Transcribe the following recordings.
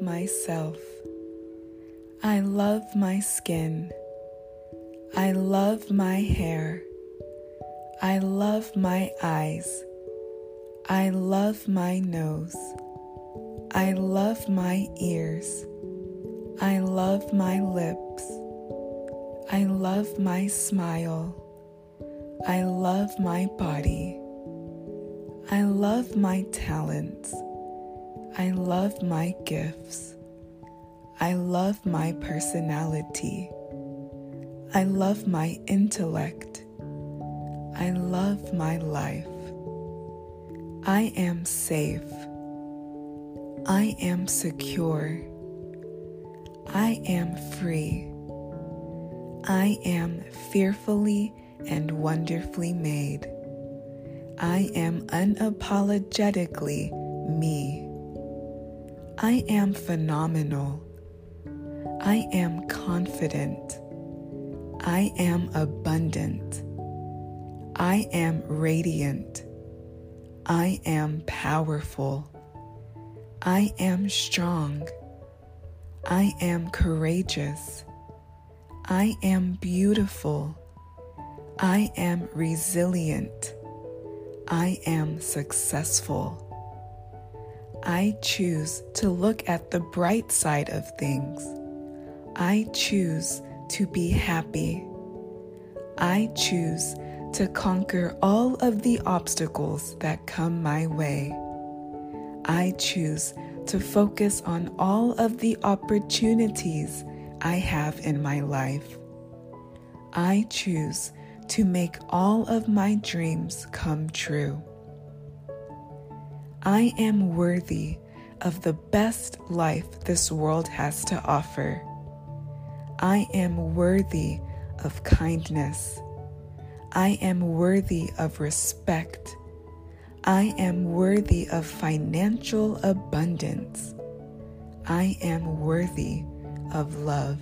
myself. I love my skin. I love my hair. I love my eyes. I love my nose. I love my ears. I love my lips. I love my smile. I love my body. I love my talents. I love my gifts. I love my personality. I love my intellect. I love my life. I am safe. I am secure. I am free. I am fearfully and wonderfully made. I am unapologetically me. I am phenomenal. I am confident. I am abundant. I am radiant. I am powerful. I am strong. I am courageous. I am beautiful. I am resilient. I am successful. I choose to look at the bright side of things. I choose to be happy. I choose to conquer all of the obstacles that come my way. I choose to focus on all of the opportunities I have in my life. I choose to make all of my dreams come true. I am worthy of the best life this world has to offer. I am worthy of kindness. I am worthy of respect. I am worthy of financial abundance. I am worthy of love.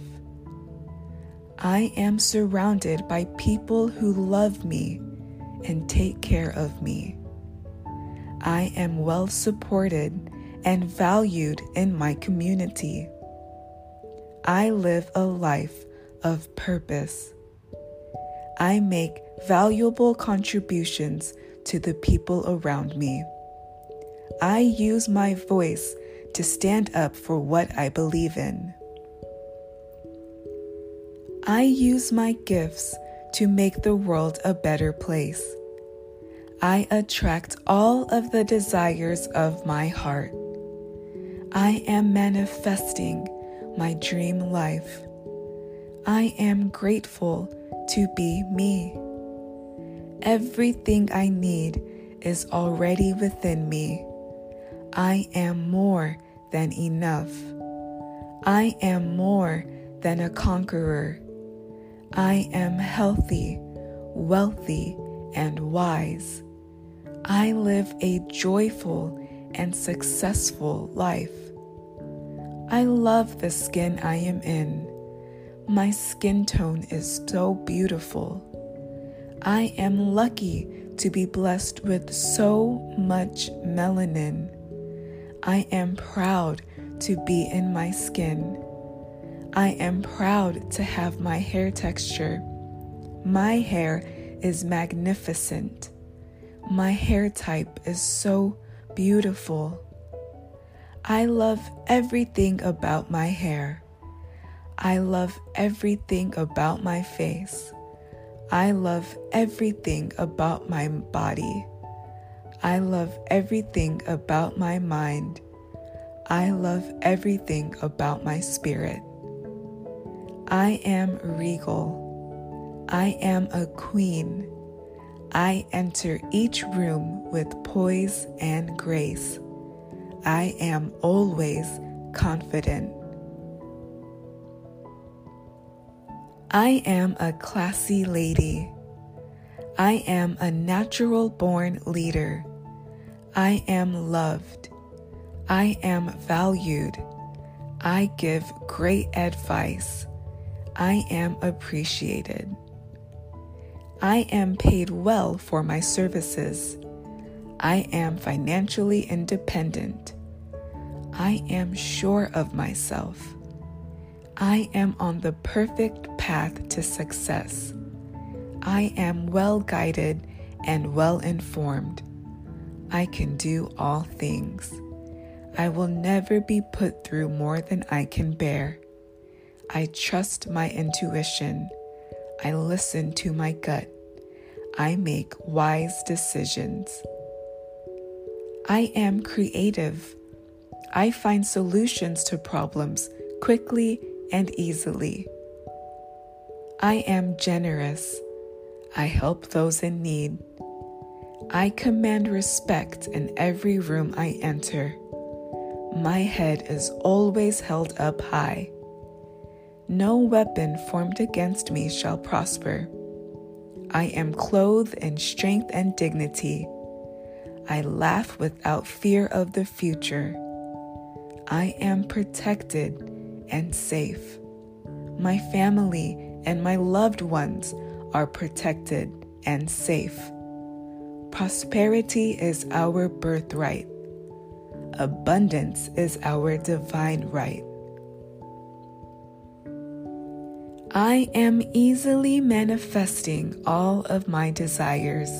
I am surrounded by people who love me and take care of me. I am well supported and valued in my community. I live a life of purpose. I make valuable contributions to the people around me. I use my voice to stand up for what I believe in. I use my gifts to make the world a better place. I attract all of the desires of my heart. I am manifesting my dream life. I am grateful to be me. Everything I need is already within me. I am more than enough. I am more than a conqueror. I am healthy, wealthy, and wise. I live a joyful and successful life. I love the skin I am in. My skin tone is so beautiful. I am lucky to be blessed with so much melanin. I am proud to be in my skin. I am proud to have my hair texture. My hair is magnificent. My hair type is so beautiful. I love everything about my hair. I love everything about my face. I love everything about my body. I love everything about my mind. I love everything about my spirit. I am regal. I am a queen. I enter each room with poise and grace. I am always confident. I am a classy lady. I am a natural born leader. I am loved. I am valued. I give great advice. I am appreciated. I am paid well for my services. I am financially independent. I am sure of myself. I am on the perfect path to success. I am well guided and well informed. I can do all things. I will never be put through more than I can bear. I trust my intuition. I listen to my gut. I make wise decisions. I am creative. I find solutions to problems quickly and easily. I am generous. I help those in need. I command respect in every room I enter. My head is always held up high. No weapon formed against me shall prosper. I am clothed in strength and dignity. I laugh without fear of the future. I am protected and safe. My family and my loved ones are protected and safe. Prosperity is our birthright. Abundance is our divine right. I am easily manifesting all of my desires.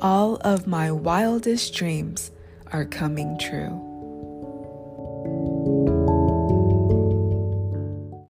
All of my wildest dreams are coming true.